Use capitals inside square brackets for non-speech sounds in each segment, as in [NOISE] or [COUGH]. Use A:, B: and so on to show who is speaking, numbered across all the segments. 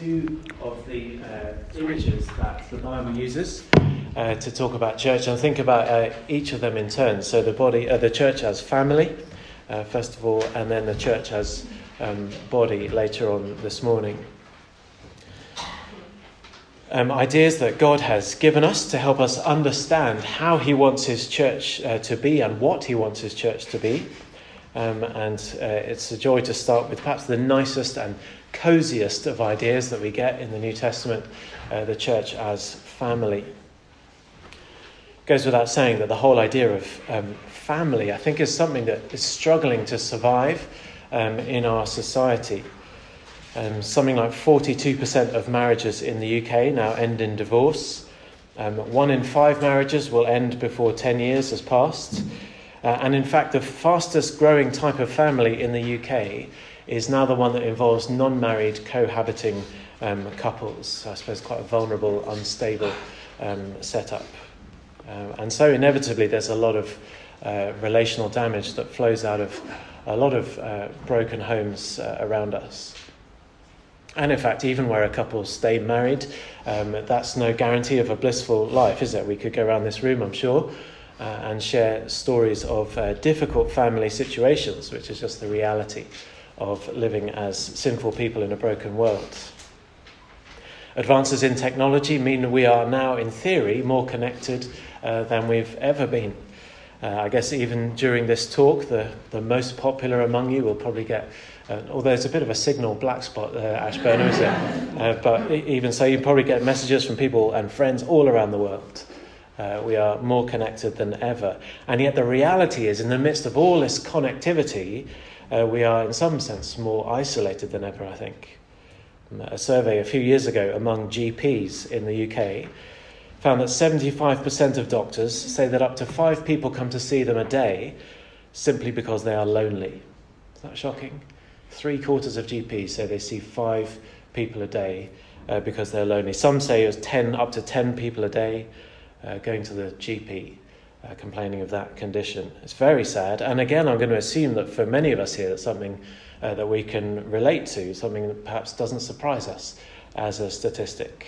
A: two of the uh, images that the Bible uses uh, to talk about church and think about uh, each of them in turn. So the body, uh, the church as family, uh, first of all, and then the church as um, body later on this morning. Um, ideas that God has given us to help us understand how He wants His church uh, to be and what He wants His church to be. Um, and uh, it's a joy to start with perhaps the nicest and coziest of ideas that we get in the New Testament uh, the church as family. Goes without saying that the whole idea of um, family, I think, is something that is struggling to survive um, in our society. Um, something like 42% of marriages in the UK now end in divorce. Um, one in five marriages will end before 10 years has passed. Uh, and in fact, the fastest growing type of family in the UK is now the one that involves non married cohabiting um, couples. I suppose quite a vulnerable, unstable um, setup. Uh, and so, inevitably, there's a lot of uh, relational damage that flows out of a lot of uh, broken homes uh, around us. And in fact, even where a couple stay married, um, that's no guarantee of a blissful life, is it? We could go around this room, I'm sure, uh, and share stories of uh, difficult family situations, which is just the reality of living as sinful people in a broken world. Advances in technology mean we are now, in theory, more connected uh, than we've ever been. Uh, I guess even during this talk, the, the most popular among you will probably get, uh, although it's a bit of a signal black spot there, Ashburn, is it? Uh, but even so, you probably get messages from people and friends all around the world. Uh, we are more connected than ever. And yet, the reality is, in the midst of all this connectivity, uh, we are in some sense more isolated than ever, I think. A survey a few years ago among GPs in the UK found that 75% of doctors say that up to five people come to see them a day simply because they are lonely. Is that shocking? Three quarters of GPs say they see five people a day uh, because they're lonely. Some say it's 10, up to 10 people a day uh, going to the GP uh, complaining of that condition. It's very sad. And again, I'm going to assume that for many of us here, it's something uh, that we can relate to, something that perhaps doesn't surprise us as a statistic.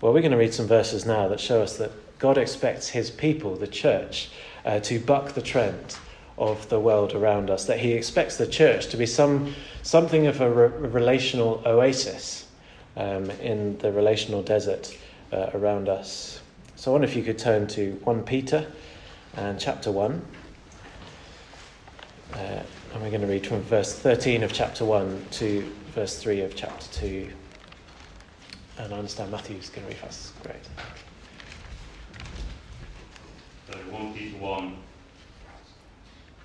A: Well, we're going to read some verses now that show us that God expects his people, the church, uh, to buck the trend of the world around us, that he expects the church to be some, something of a re- relational oasis um, in the relational desert uh, around us. So I wonder if you could turn to 1 Peter and chapter 1. Uh, and we're going to read from verse 13 of chapter 1 to verse 3 of chapter 2. And I understand Matthew's going to read fast. Great.
B: So 1 Peter 1,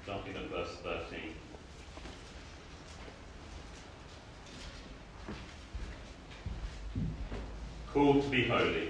B: starting at verse 13. Called to be holy.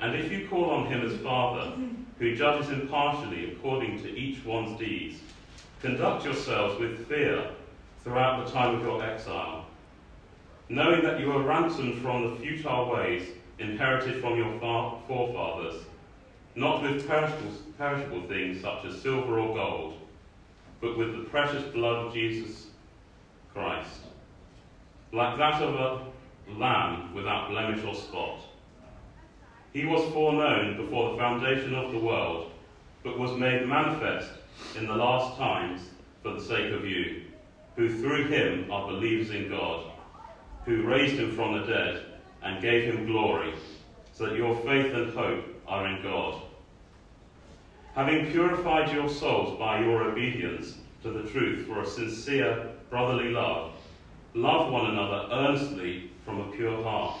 B: And if you call on him as Father, [LAUGHS] who judges impartially according to each one's deeds, conduct yourselves with fear throughout the time of your exile, knowing that you were ransomed from the futile ways inherited from your forefathers, not with perishable, perishable things such as silver or gold, but with the precious blood of Jesus Christ, like that of a lamb without blemish or spot. He was foreknown before the foundation of the world, but was made manifest in the last times for the sake of you, who through him are believers in God, who raised him from the dead and gave him glory, so that your faith and hope are in God. Having purified your souls by your obedience to the truth for a sincere brotherly love, love one another earnestly from a pure heart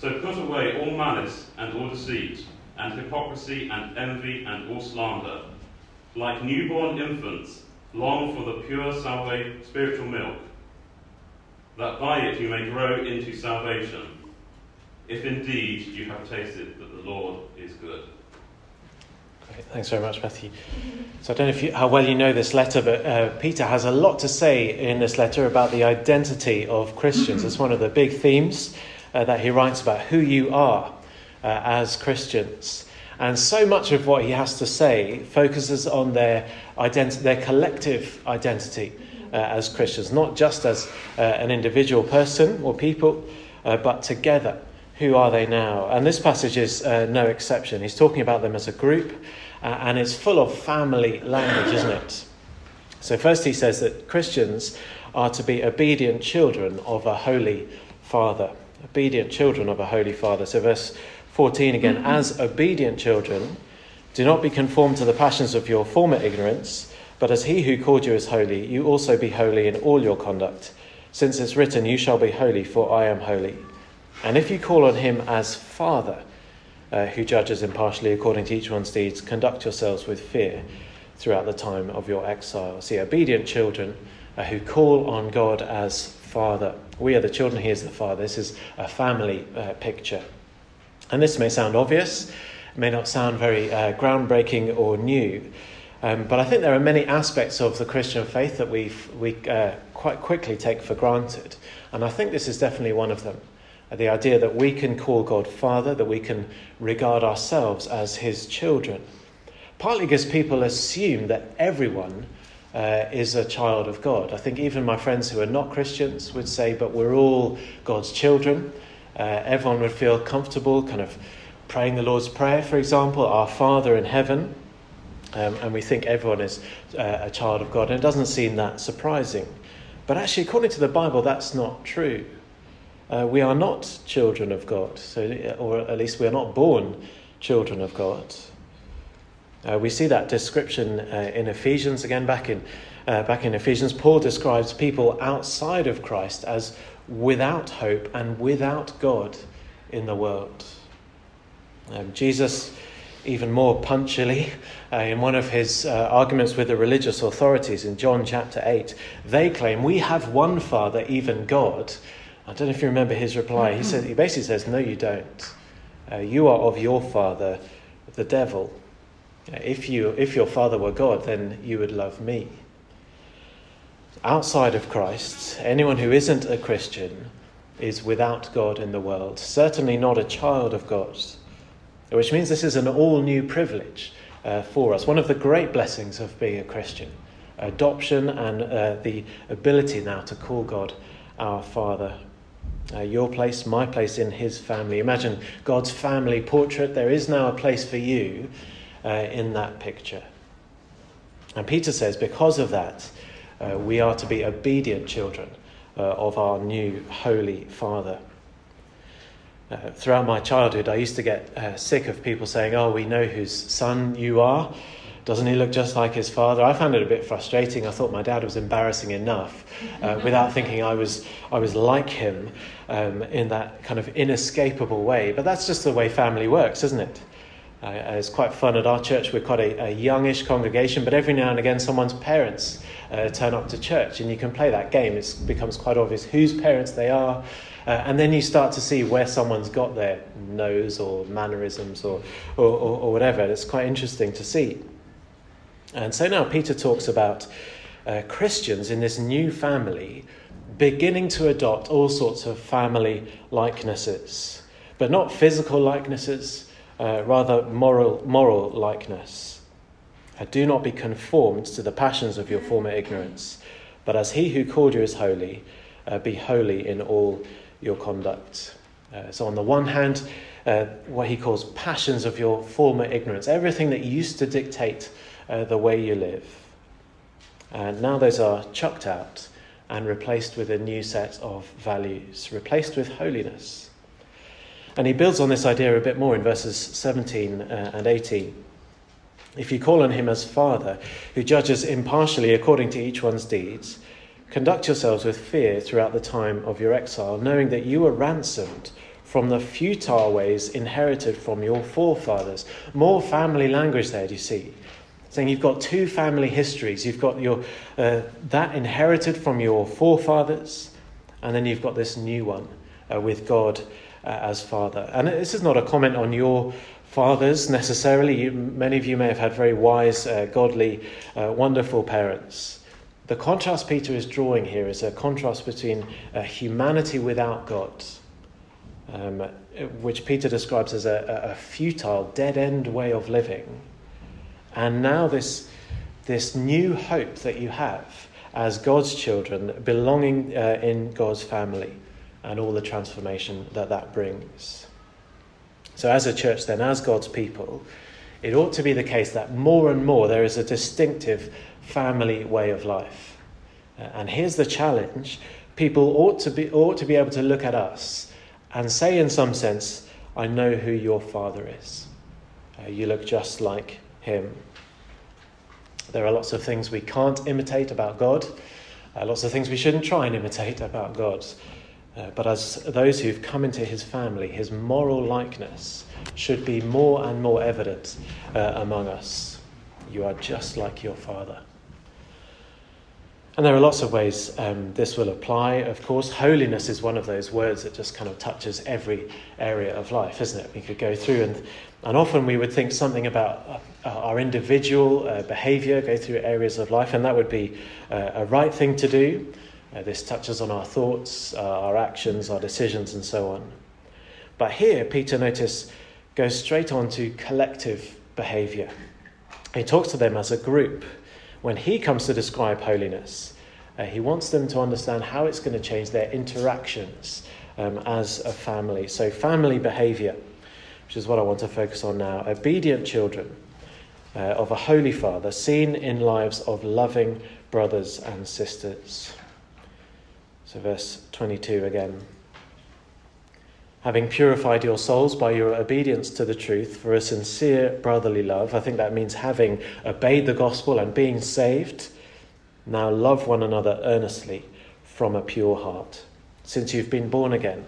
B: So put away all malice and all deceit, and hypocrisy and envy and all slander. Like newborn infants, long for the pure spiritual milk, that by it you may grow into salvation, if indeed you have tasted that the Lord is good.
A: Great. Thanks very much, Matthew. So I don't know if you, how well you know this letter, but uh, Peter has a lot to say in this letter about the identity of Christians. It's one of the big themes uh, that he writes about who you are uh, as Christians. And so much of what he has to say focuses on their, identi- their collective identity uh, as Christians, not just as uh, an individual person or people, uh, but together. Who are they now? And this passage is uh, no exception. He's talking about them as a group, and it's full of family language, isn't it? So, first, he says that Christians are to be obedient children of a holy Father. Obedient children of a holy Father. So, verse 14 again, as obedient children, do not be conformed to the passions of your former ignorance, but as he who called you is holy, you also be holy in all your conduct. Since it's written, You shall be holy, for I am holy. And if you call on him as Father, uh, who judges impartially according to each one's deeds, conduct yourselves with fear throughout the time of your exile. See, obedient children who call on God as Father. We are the children, he is the Father. This is a family uh, picture. And this may sound obvious, may not sound very uh, groundbreaking or new, um, but I think there are many aspects of the Christian faith that we we uh, quite quickly take for granted. And I think this is definitely one of them. Uh, the idea that we can call God Father, that we can regard ourselves as His children. Partly because people assume that everyone uh, is a child of God. I think even my friends who are not Christians would say, but we're all God's children. Uh, everyone would feel comfortable kind of praying the Lord's Prayer, for example, Our Father in heaven. Um, and we think everyone is uh, a child of God. And it doesn't seem that surprising. But actually, according to the Bible, that's not true. Uh, we are not children of God, so, or at least we are not born children of God. Uh, we see that description uh, in Ephesians again. Back in uh, back in Ephesians, Paul describes people outside of Christ as without hope and without God in the world. Um, Jesus, even more punctually, [LAUGHS] uh, in one of his uh, arguments with the religious authorities in John chapter 8, they claim we have one Father, even God. I don't know if you remember his reply. He, said, he basically says, No, you don't. Uh, you are of your father, the devil. If, you, if your father were God, then you would love me. Outside of Christ, anyone who isn't a Christian is without God in the world, certainly not a child of God, which means this is an all new privilege uh, for us. One of the great blessings of being a Christian adoption and uh, the ability now to call God our Father. Uh, your place, my place in His family. Imagine God's family portrait. There is now a place for you uh, in that picture. And Peter says, because of that, uh, we are to be obedient children uh, of our new Holy Father. Uh, throughout my childhood, I used to get uh, sick of people saying, Oh, we know whose son you are. Doesn't he look just like his father? I found it a bit frustrating. I thought my dad was embarrassing enough uh, [LAUGHS] without thinking I was, I was like him um, in that kind of inescapable way. But that's just the way family works, isn't it? Uh, it's quite fun at our church. We're quite a, a, youngish congregation, but every now and again, someone's parents uh, turn up to church, and you can play that game. It becomes quite obvious whose parents they are, uh, and then you start to see where someone's got their nose or mannerisms or, or, or, or whatever. It's quite interesting to see. And so now Peter talks about uh, Christians in this new family beginning to adopt all sorts of family likenesses, but not physical likenesses uh, rather moral, moral likeness. Uh, do not be conformed to the passions of your former ignorance, but as he who called you is holy, uh, be holy in all your conduct. Uh, so, on the one hand, uh, what he calls passions of your former ignorance, everything that used to dictate uh, the way you live. And now those are chucked out, and replaced with a new set of values, replaced with holiness. And he builds on this idea a bit more in verses 17 uh, and 18. If you call on him as Father, who judges impartially according to each one's deeds, conduct yourselves with fear throughout the time of your exile, knowing that you were ransomed from the futile ways inherited from your forefathers. More family language there, do you see? Saying you've got two family histories. You've got your, uh, that inherited from your forefathers, and then you've got this new one uh, with God as Father. And this is not a comment on your fathers necessarily. You, many of you may have had very wise, uh, godly, uh, wonderful parents. The contrast Peter is drawing here is a contrast between uh, humanity without God um, which Peter describes as a, a futile, dead end way of living. And now, this, this new hope that you have as God's children, belonging uh, in God's family, and all the transformation that that brings. So, as a church, then, as God's people, it ought to be the case that more and more there is a distinctive family way of life. Uh, and here's the challenge people ought to, be, ought to be able to look at us and say, in some sense, I know who your father is. Uh, you look just like him. There are lots of things we can't imitate about God, uh, lots of things we shouldn't try and imitate about God. Uh, but as those who've come into his family, his moral likeness should be more and more evident uh, among us. You are just like your father. And there are lots of ways um, this will apply. Of course, holiness is one of those words that just kind of touches every area of life, isn't it? We could go through, and, and often we would think something about uh, our individual uh, behavior, go through areas of life, and that would be uh, a right thing to do. Uh, this touches on our thoughts, uh, our actions, our decisions, and so on. But here, Peter, notice, goes straight on to collective behavior. He talks to them as a group when he comes to describe holiness, uh, he wants them to understand how it's going to change their interactions um, as a family. So, family behavior, which is what I want to focus on now. Obedient children uh, of a holy father, seen in lives of loving brothers and sisters. So, verse 22 again having purified your souls by your obedience to the truth for a sincere brotherly love. I think that means having obeyed the gospel and being saved. Now love one another earnestly from a pure heart, since you've been born again,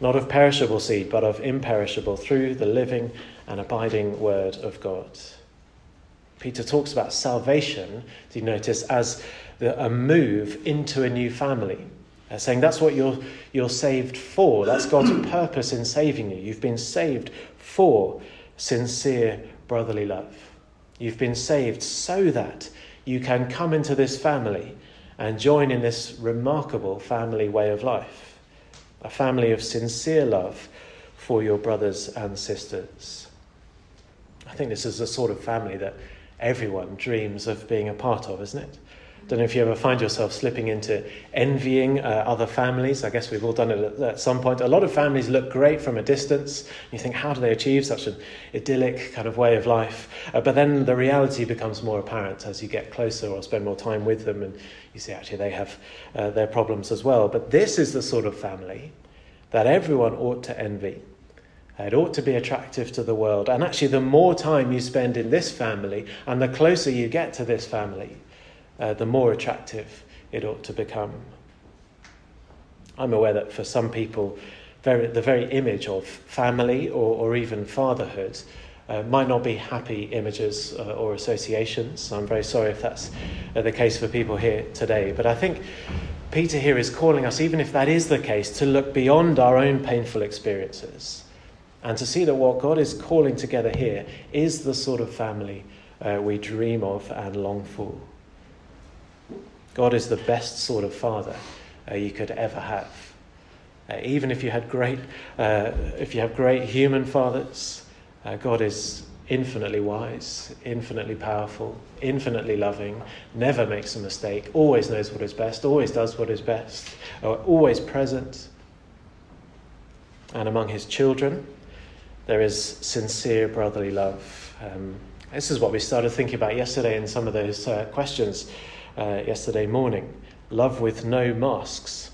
A: not of perishable seed, but of imperishable, through the living and abiding word of God. Peter talks about salvation, do you notice, as a move into a new family uh, saying that's what you're, you're saved for. That's God's [CLEARS THROAT] purpose in saving you. You've been saved for sincere brotherly love. You've been saved so that you can come into this family and join in this remarkable family way of life. A family of sincere love for your brothers and sisters. I think this is the sort of family that everyone dreams of being a part of, isn't it? Don't know if you ever find yourself slipping into envying uh, other families. I guess we've all done it at, at, some point. A lot of families look great from a distance. You think, how do they achieve such an idyllic kind of way of life? Uh, but then the reality becomes more apparent as you get closer or spend more time with them, and you see actually they have uh, their problems as well. But this is the sort of family that everyone ought to envy. It ought to be attractive to the world. And actually, the more time you spend in this family and the closer you get to this family, uh, the more attractive it ought to become. I'm aware that for some people, very, the very image of family or, or even fatherhood uh, might not be happy images uh, or associations. I'm very sorry if that's uh, the case for people here today. But I think Peter here is calling us, even if that is the case, to look beyond our own painful experiences and to see that what God is calling together here is the sort of family uh, we dream of and long for. God is the best sort of father uh, you could ever have. Uh, even if you had great, uh, if you have great human fathers, uh, God is infinitely wise, infinitely powerful, infinitely loving, never makes a mistake, always knows what is best, always does what is best, uh, always present. And among his children, there is sincere brotherly love. Um, this is what we started thinking about yesterday in some of those uh, questions uh, yesterday morning. love with no masks.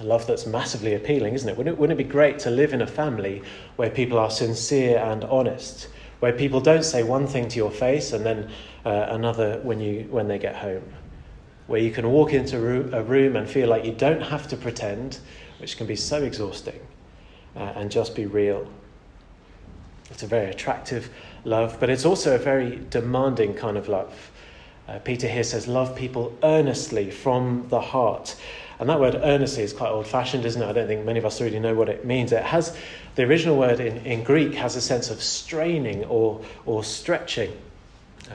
A: A love that's massively appealing, isn't it? Wouldn't, it? wouldn't it be great to live in a family where people are sincere and honest, where people don't say one thing to your face and then uh, another when, you, when they get home? Where you can walk into a room and feel like you don't have to pretend, which can be so exhausting, uh, and just be real. It's a very attractive love, but it's also a very demanding kind of love. Uh, Peter here says, Love people earnestly from the heart. And that word earnestly is quite old fashioned, isn't it? I don't think many of us really know what it means. It has, the original word in, in Greek has a sense of straining or, or stretching.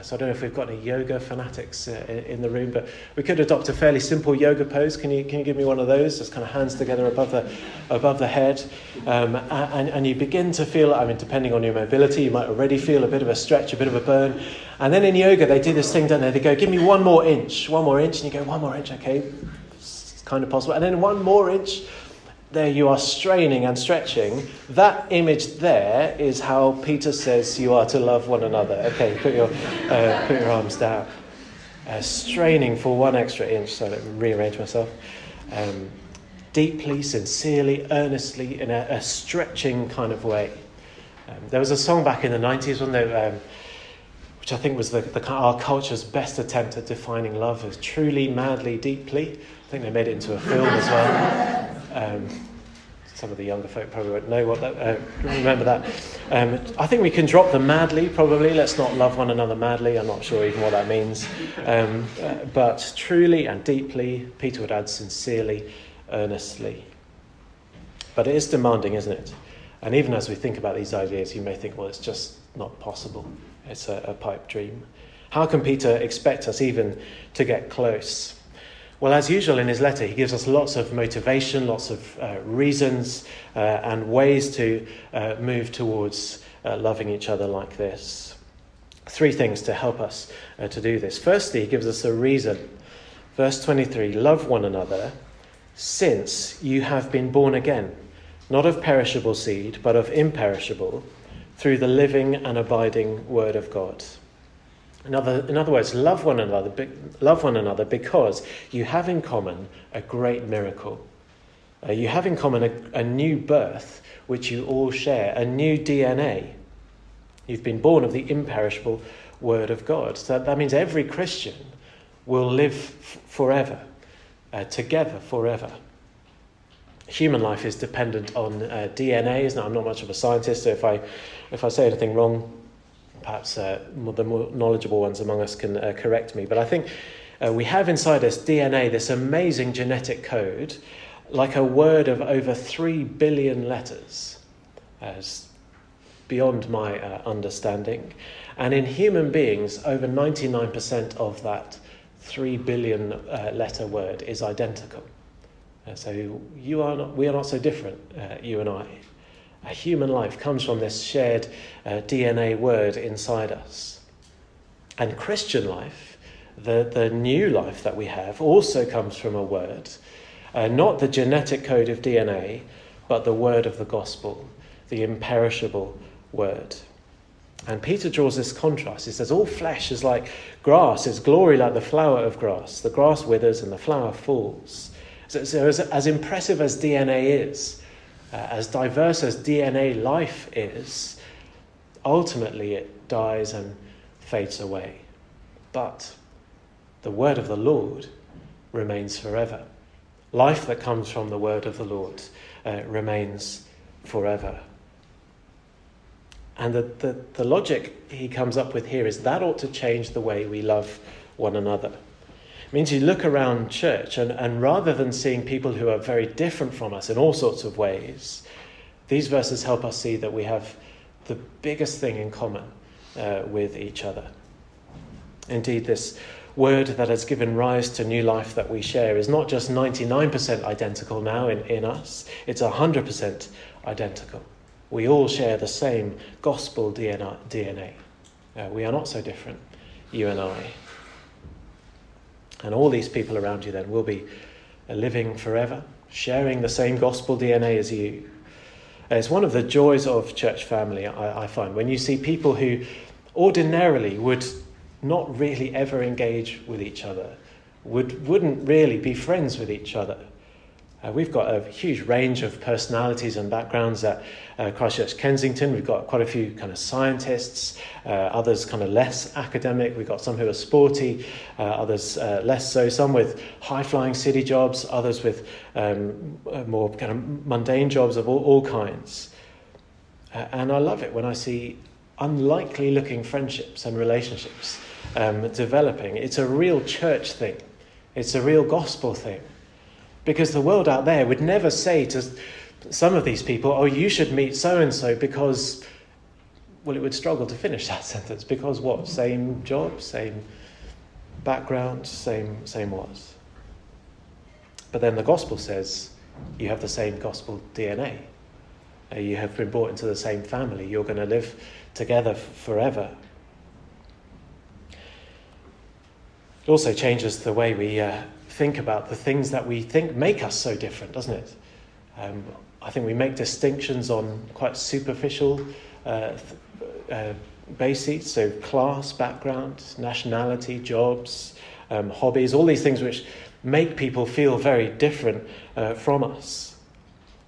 A: So I don't know if we've got any yoga fanatics uh, in the room, but we could adopt a fairly simple yoga pose. Can you, can you give me one of those? Just kind of hands together above the, above the head. Um, and, and you begin to feel, I mean, depending on your mobility, you might already feel a bit of a stretch, a bit of a burn. And then in yoga, they do this thing, don't they? They go, give me one more inch, one more inch. And you go, one more inch, okay. It's kind of possible. And then one more inch there you are straining and stretching. That image there is how Peter says you are to love one another. Okay, put your, uh, put your arms down. Uh, straining for one extra inch, so let me rearrange myself. Um, deeply, sincerely, earnestly, in a, a stretching kind of way. Um, there was a song back in the 90s, wasn't there? Um, which I think was the, the, our culture's best attempt at defining love as truly, madly, deeply. I think they made it into a film as well. Um, some of the younger folk probably won't know what that, uh, remember that. Um, I think we can drop the madly, probably. Let's not love one another madly. I'm not sure even what that means. Um, uh, but truly and deeply, Peter would add sincerely, earnestly. But it is demanding, isn't it? And even as we think about these ideas, you may think, well, it's just not possible. It's a, a pipe dream. How can Peter expect us even to get close? Well, as usual in his letter, he gives us lots of motivation, lots of uh, reasons, uh, and ways to uh, move towards uh, loving each other like this. Three things to help us uh, to do this. Firstly, he gives us a reason. Verse 23 Love one another since you have been born again, not of perishable seed, but of imperishable, through the living and abiding Word of God. In other, in other words, love one another, love one another because you have in common a great miracle. Uh, you have in common a, a new birth which you all share, a new DNA. You've been born of the imperishable Word of God. So that means every Christian will live f- forever, uh, together forever. Human life is dependent on uh, DNA, isn't? I'm not much of a scientist, so if I, if I say anything wrong, perhaps uh, the more knowledgeable ones among us can uh, correct me, but I think uh, we have inside us DNA, this amazing genetic code, like a word of over 3 billion letters, as beyond my uh, understanding. And in human beings, over 99% of that 3 billion uh, letter word is identical. Uh, so you are not, we are not so different, you and I. A human life comes from this shared uh, DNA word inside us. And Christian life, the, the new life that we have, also comes from a word, uh, not the genetic code of DNA, but the word of the gospel, the imperishable word. And Peter draws this contrast. He says, All flesh is like grass, its glory like the flower of grass. The grass withers and the flower falls. So, so as, as impressive as DNA is, uh, as diverse as DNA life is, ultimately it dies and fades away. But the word of the Lord remains forever. Life that comes from the word of the Lord uh, remains forever. And the, the, the logic he comes up with here is that ought to change the way we love one another means you look around church and, and rather than seeing people who are very different from us in all sorts of ways, these verses help us see that we have the biggest thing in common uh, with each other. Indeed, this word that has given rise to new life that we share is not just 99% identical now in, in us, it's 100% identical. We all share the same gospel DNA. DNA. Uh, we are not so different, you and I. And all these people around you then will be living forever, sharing the same gospel DNA as you. It's one of the joys of church family, I, I find, when you see people who ordinarily would not really ever engage with each other, would, wouldn't really be friends with each other. Uh, we've got a huge range of personalities and backgrounds at uh, Christchurch Kensington. We've got quite a few kind of scientists, uh, others kind of less academic. We've got some who are sporty, uh, others uh, less so. Some with high flying city jobs, others with um, uh, more kind of mundane jobs of all, all kinds. and I love it when I see unlikely looking friendships and relationships um, developing. It's a real church thing, it's a real gospel thing. Because the world out there would never say to some of these people, oh, you should meet so and so because, well, it would struggle to finish [LAUGHS] that sentence. Because what? Same job, same background, same, same what? But then the gospel says you have the same gospel DNA. Uh, you have been brought into the same family. You're going to live together forever. It also changes the way we uh, think about the things that we think make us so different, doesn't it? Um, I think we make distinctions on quite superficial uh, uh, bases, so class, background, nationality, jobs, um, hobbies, all these things which make people feel very different uh, from us.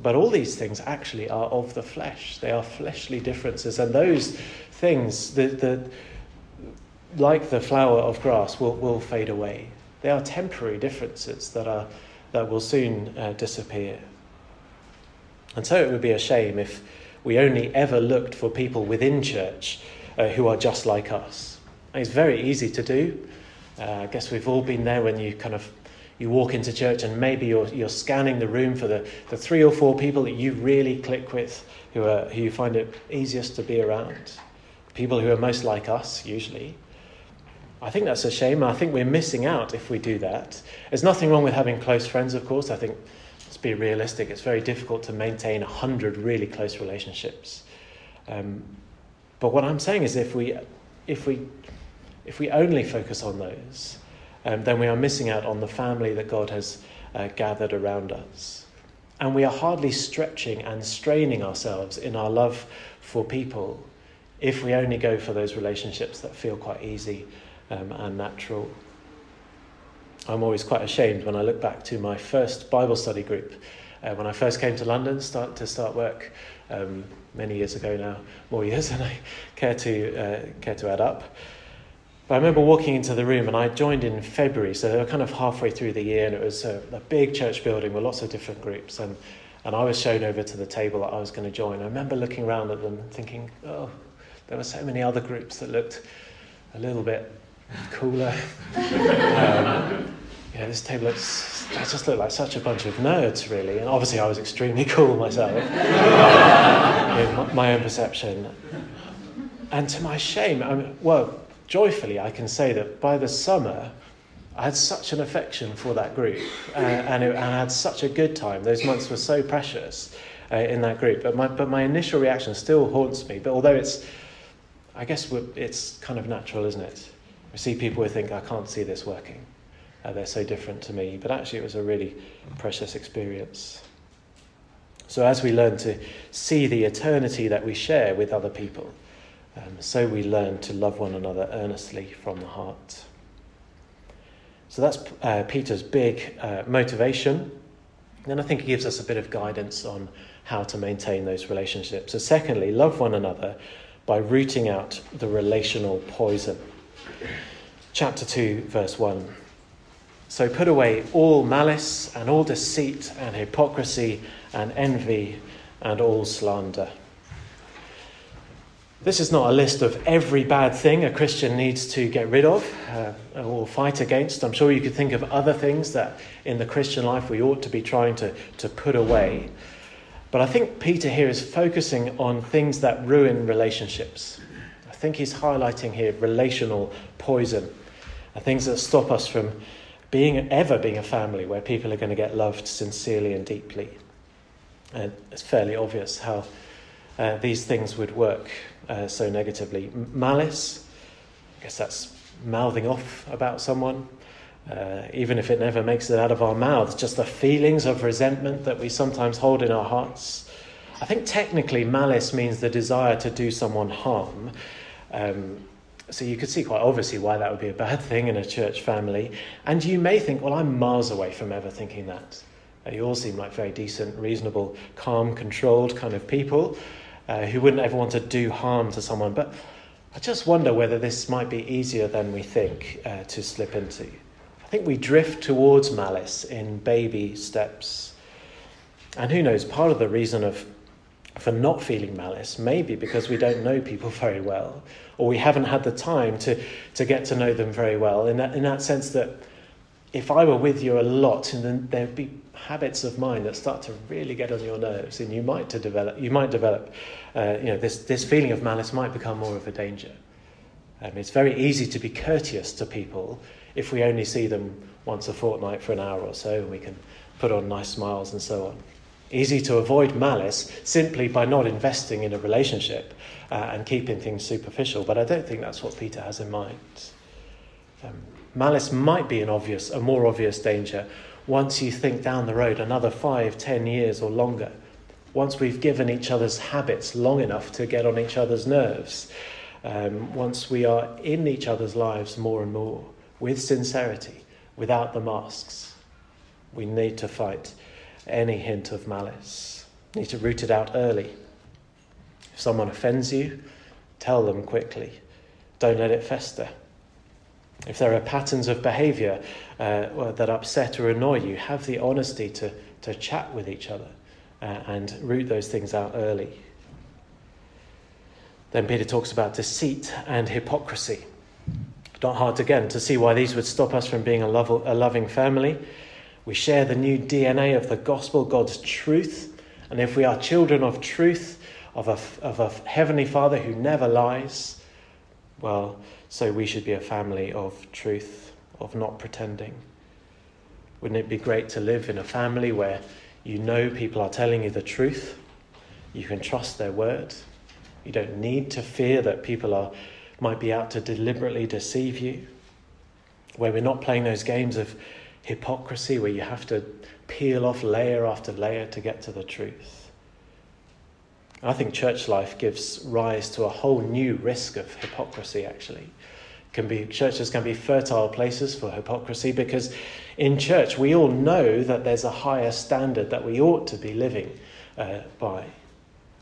A: But all these things actually are of the flesh. They are fleshly differences. And those things, the, the, like the flower of grass, will, will fade away. They are temporary differences that, are, that will soon uh, disappear. And so it would be a shame if we only ever looked for people within church uh, who are just like us. It's very easy to do. Uh, I guess we've all been there when you kind of you walk into church and maybe you're, you're scanning the room for the, the three or four people that you really click with, who, are, who you find it easiest to be around. People who are most like us, usually. I think that's a shame. I think we're missing out if we do that. There's nothing wrong with having close friends, of course. I think, let's be realistic, it's very difficult to maintain 100 really close relationships. Um, but what I'm saying is if we, if we, if we only focus on those, um, then we are missing out on the family that God has uh, gathered around us. And we are hardly stretching and straining ourselves in our love for people if we only go for those relationships that feel quite easy um, and natural. I'm always quite ashamed when I look back to my first Bible study group. Uh, when I first came to London start, to start work um, many years ago now, more years [LAUGHS] than I care to, uh, care to add up. But I remember walking into the room and I joined in February, so they were kind of halfway through the year, and it was a, a big church building with lots of different groups. And, and I was shown over to the table that I was going to join. I remember looking around at them thinking, oh, there were so many other groups that looked a little bit cooler. um, yeah, this table looks, I just looked like such a bunch of nerds, really. And obviously, I was extremely [LAUGHS] cool myself, in my, my own perception. And to my shame, I mean, well, joyfully, I can say that by the summer, I had such an affection for that group uh, and, it, and, I had such a good time. Those months were so precious uh, in that group. But my, but my initial reaction still haunts me. But although it's, I guess it's kind of natural, isn't it? See people who think, I can't see this working. Uh, they're so different to me. But actually, it was a really precious experience. So, as we learn to see the eternity that we share with other people, um, so we learn to love one another earnestly from the heart. So that's uh, Peter's big uh, motivation. Then I think he gives us a bit of guidance on how to maintain those relationships. So, secondly, love one another by rooting out the relational poison. Chapter 2, verse 1. So put away all malice and all deceit and hypocrisy and envy and all slander. This is not a list of every bad thing a Christian needs to get rid of uh, or fight against. I'm sure you could think of other things that in the Christian life we ought to be trying to, to put away. But I think Peter here is focusing on things that ruin relationships. Think he's highlighting here relational poison, things that stop us from being ever being a family where people are going to get loved sincerely and deeply. And it's fairly obvious how uh, these things would work uh, so negatively. Malice, I guess that's mouthing off about someone, uh, even if it never makes it out of our mouths, just the feelings of resentment that we sometimes hold in our hearts. I think technically malice means the desire to do someone harm. Um, So you could see quite obviously why that would be a bad thing in a church family. And you may think, well, I'm miles away from ever thinking that. Uh, you all seem like very decent, reasonable, calm, controlled kind of people uh, who wouldn't ever want to do harm to someone. But I just wonder whether this might be easier than we think uh, to slip into. I think we drift towards malice in baby steps. And who knows, part of the reason of for not feeling malice maybe because we don't know people [LAUGHS] very well, or we haven't had the time to, to get to know them very well. In that, in that sense, that if I were with you a lot, and then there'd be habits of mine that start to really get on your nerves, and you might to develop, you might develop, uh, you know, this this feeling of malice might become more of a danger. Um, it's very easy to be courteous to people if we only see them once a fortnight for an hour or so, and we can put on nice smiles and so on. Easy to avoid malice simply by not investing in a relationship uh, and keeping things superficial, but I don't think that's what Peter has in mind. Um, malice might be an obvious, a more obvious danger once you think down the road another five, ten years or longer. Once we've given each other's habits long enough to get on each other's nerves. Um, once we are in each other's lives more and more with sincerity, without the masks, we need to fight any hint of malice. We need to root it out early. If someone offends you, tell them quickly. Don't let it fester. If there are patterns of behaviour uh, that upset or annoy you, have the honesty to, to chat with each other uh, and root those things out early. Then Peter talks about deceit and hypocrisy. Not hard again to see why these would stop us from being a, a loving family. We share the new DNA of the gospel, God's truth. And if we are children of truth, of a, of a heavenly Father who never lies, well, so we should be a family of truth, of not pretending. Wouldn't it be great to live in a family where you know people are telling you the truth? You can trust their word. You don't need to fear that people are, might be out to deliberately deceive you. Where we're not playing those games of hypocrisy where you have to peel off layer after layer to get to the truth. I think church life gives rise to a whole new risk of hypocrisy, actually. Can be, churches can be fertile places for hypocrisy because in church we all know that there's a higher standard that we ought to be living uh, by.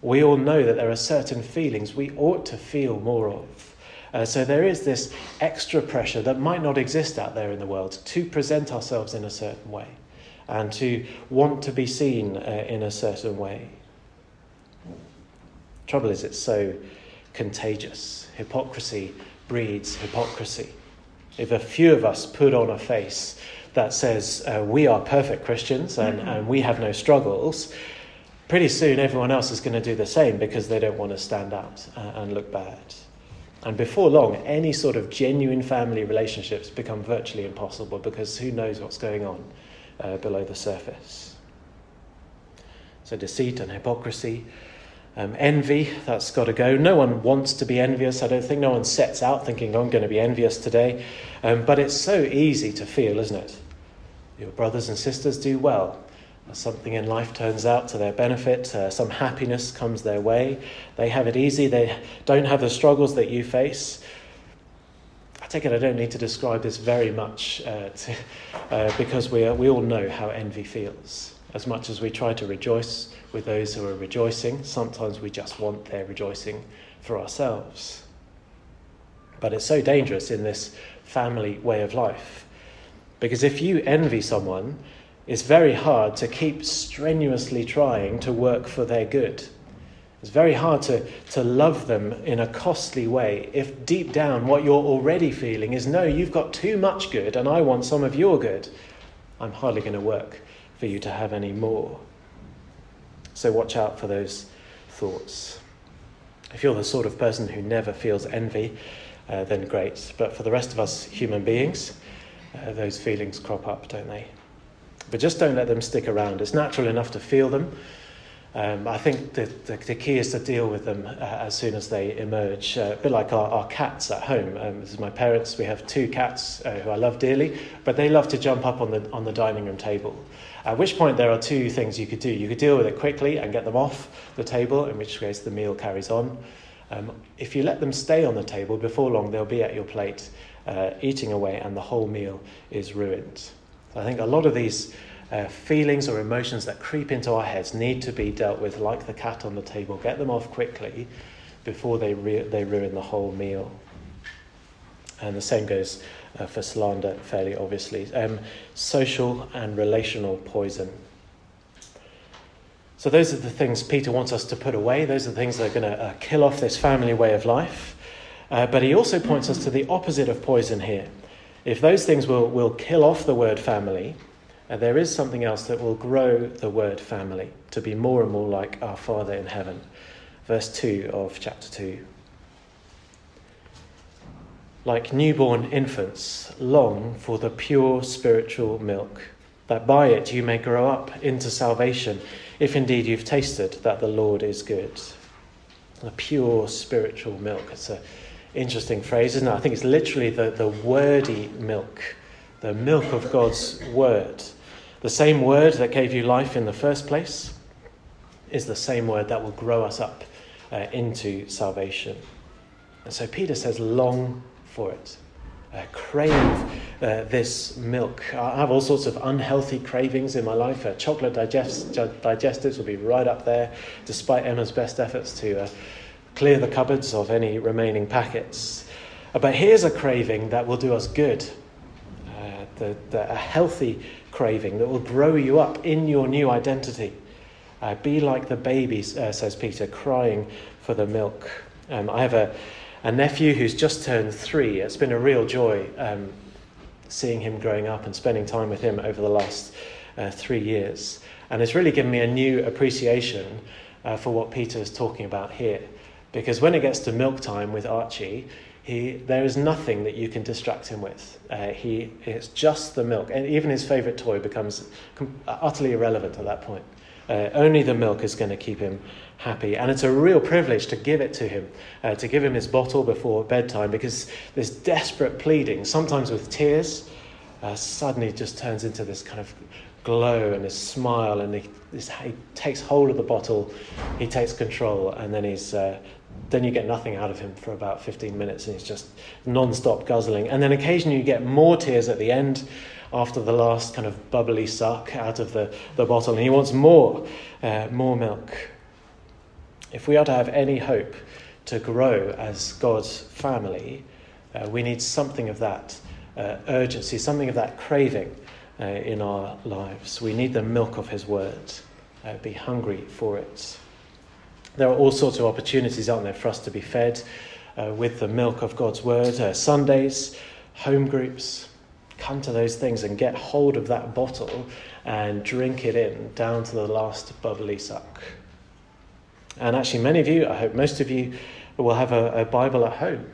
A: We all know that there are certain feelings we ought to feel more of. Uh, so there is this extra pressure that might not exist out there in the world to present ourselves in a certain way and to want to be seen uh, in a certain way. Trouble is, it's so contagious. Hypocrisy breeds hypocrisy. If a few of us put on a face that says uh, we are perfect Christians and, mm-hmm. and we have no struggles, pretty soon everyone else is going to do the same because they don't want to stand out uh, and look bad. And before long, any sort of genuine family relationships become virtually impossible because who knows what's going on uh, below the surface. So, deceit and hypocrisy. Um, envy, that's got to go. No one wants to be envious. I don't think no one sets out thinking, I'm going to be envious today. Um, but it's so easy to feel, isn't it? Your brothers and sisters do well something in life turns out to their benefit, uh, some happiness comes their way, they have it easy, they don't have the struggles that you face. I take it I don't need to describe this very much uh, [LAUGHS] to, uh, because we, are, we all know how envy feels. As much as we try to rejoice with those who are rejoicing, sometimes we just want their rejoicing for ourselves. But it's so dangerous in this family way of life. Because if you envy someone, it's very hard to keep strenuously trying to work for their good. It's very hard to, to love them in a costly way if deep down what you're already feeling is no, you've got too much good and I want some of your good. I'm hardly going to work for you to have any more. So watch out for those thoughts. If you're the sort of person who never feels envy, uh, then great. But for the rest of us human beings, uh, those feelings crop up, don't they? But just don't let them stick around. It's natural enough to feel them. Um, I think the, the, the, key is to deal with them uh, as soon as they emerge. Uh, a bit like our, our cats at home. Um, this is my parents. We have two cats uh, who I love dearly, but they love to jump up on the, on the dining room table. At which point, there are two things you could do. You could deal with it quickly and get them off the table, in which case the meal carries on. Um, if you let them stay on the table, before long they'll be at your plate uh, eating away, and the whole meal is ruined. I think a lot of these uh, feelings or emotions that creep into our heads need to be dealt with like the cat on the table. Get them off quickly before they, re- they ruin the whole meal. And the same goes uh, for slander, fairly obviously. Um, social and relational poison. So, those are the things Peter wants us to put away. Those are the things that are going to uh, kill off this family way of life. Uh, but he also points us to the opposite of poison here. If those things will, will kill off the word family, uh, there is something else that will grow the word family to be more and more like our Father in heaven. Verse 2 of chapter 2. Like newborn infants, long for the pure spiritual milk, that by it you may grow up into salvation if indeed you've tasted that the Lord is good. A pure spiritual milk. It's an interesting phrase, isn't it? I think it's literally the, the wordy milk, the milk of God's word. The same word that gave you life in the first place is the same word that will grow us up uh, into salvation. And so Peter says, long for it uh, crave uh, this milk. I have all sorts of unhealthy cravings in my life. Uh, chocolate digest- digestives will be right up there, despite Emma's best efforts to uh, clear the cupboards of any remaining packets. Uh, but here's a craving that will do us good uh, the, the, a healthy craving that will grow you up in your new identity. be like the baby, says Peter, crying for the milk. Um, I have a a nephew who's just turned three. It's been a real joy um, seeing him growing up and spending time with him over the last uh, three years. And it's really given me a new appreciation uh, for what Peter is talking about here. Because when it gets to milk time with Archie, he, there is nothing that you can distract him with. Uh, he, it's just the milk. And even his favourite toy becomes utterly irrelevant at that point. Uh, only the milk is going to keep him happy. And it's a real privilege to give it to him, uh, to give him his bottle before bedtime, because this desperate pleading, sometimes with tears, uh, suddenly just turns into this kind of glow and this smile. And he, he takes hold of the bottle, he takes control, and then he's. Uh, then you get nothing out of him for about 15 minutes and he's just non stop guzzling. And then occasionally you get more tears at the end after the last kind of bubbly suck out of the, the bottle, and he wants more, uh, more milk. If we are to have any hope to grow as God's family, uh, we need something of that uh, urgency, something of that craving uh, in our lives. We need the milk of His Word. Uh, be hungry for it. There are all sorts of opportunities, aren't there, for us to be fed uh, with the milk of God's Word. Sundays, home groups, come to those things and get hold of that bottle and drink it in down to the last bubbly suck. And actually, many of you, I hope most of you, will have a, a Bible at home.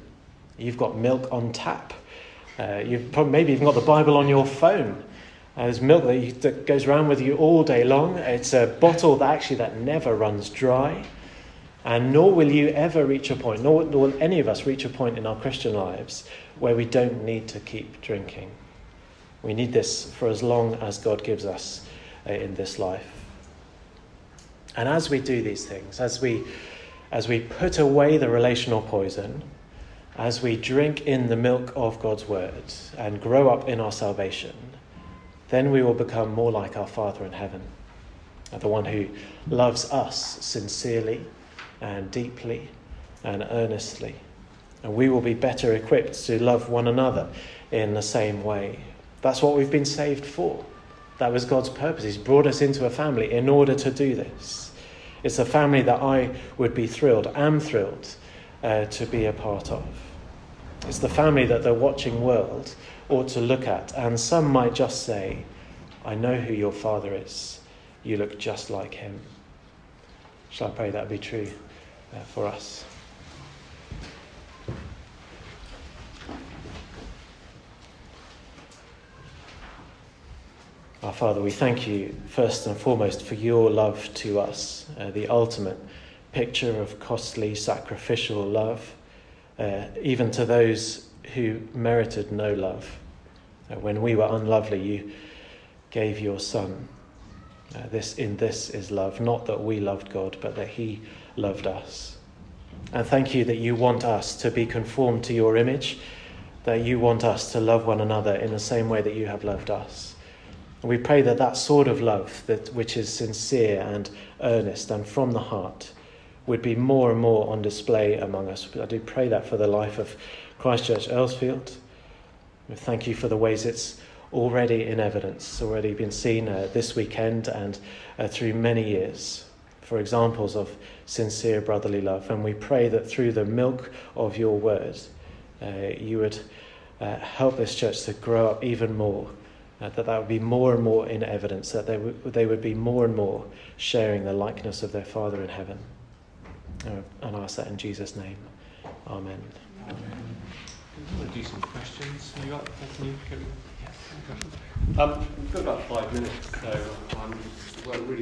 A: You've got milk on tap. Uh, you've probably, maybe even got the Bible on your phone. Uh, there's milk that, you, that goes around with you all day long. It's a bottle that actually that never runs dry. And nor will you ever reach a point, nor, nor will any of us reach a point in our Christian lives where we don't need to keep drinking. We need this for as long as God gives us uh, in this life. And as we do these things, as we, as we put away the relational poison, as we drink in the milk of God's word and grow up in our salvation, then we will become more like our Father in heaven, the one who loves us sincerely and deeply and earnestly. And we will be better equipped to love one another in the same way. That's what we've been saved for. That was God's purpose. He's brought us into a family in order to do this. It's a family that I would be thrilled, am thrilled uh, to be a part of. It's the family that the watching world ought to look at. And some might just say, I know who your father is. You look just like him. Shall I pray that be true for us? Our Father, we thank you first and foremost for your love to us, uh, the ultimate picture of costly sacrificial love, uh, even to those who merited no love. Uh, when we were unlovely, you gave your Son. Uh, this in this is love, not that we loved God, but that He loved us. And thank you that you want us to be conformed to your image, that you want us to love one another in the same way that you have loved us. And we pray that that sort of love, that, which is sincere and earnest and from the heart, would be more and more on display among us. I do pray that for the life of Christchurch Earlsfield. Thank you for the ways it's already in evidence, already been seen uh, this weekend and uh, through many years for examples of sincere brotherly love. And we pray that through the milk of your word, uh, you would uh, help this church to grow up even more, uh, that that would be more and more in evidence, that they, w- they would be more and more sharing the likeness of their Father in heaven. Uh, and I ask that in Jesus' name. Amen.
C: Amen. I'm going to do some questions. Have you got anything? Um, we've got about five minutes, so um, well, really.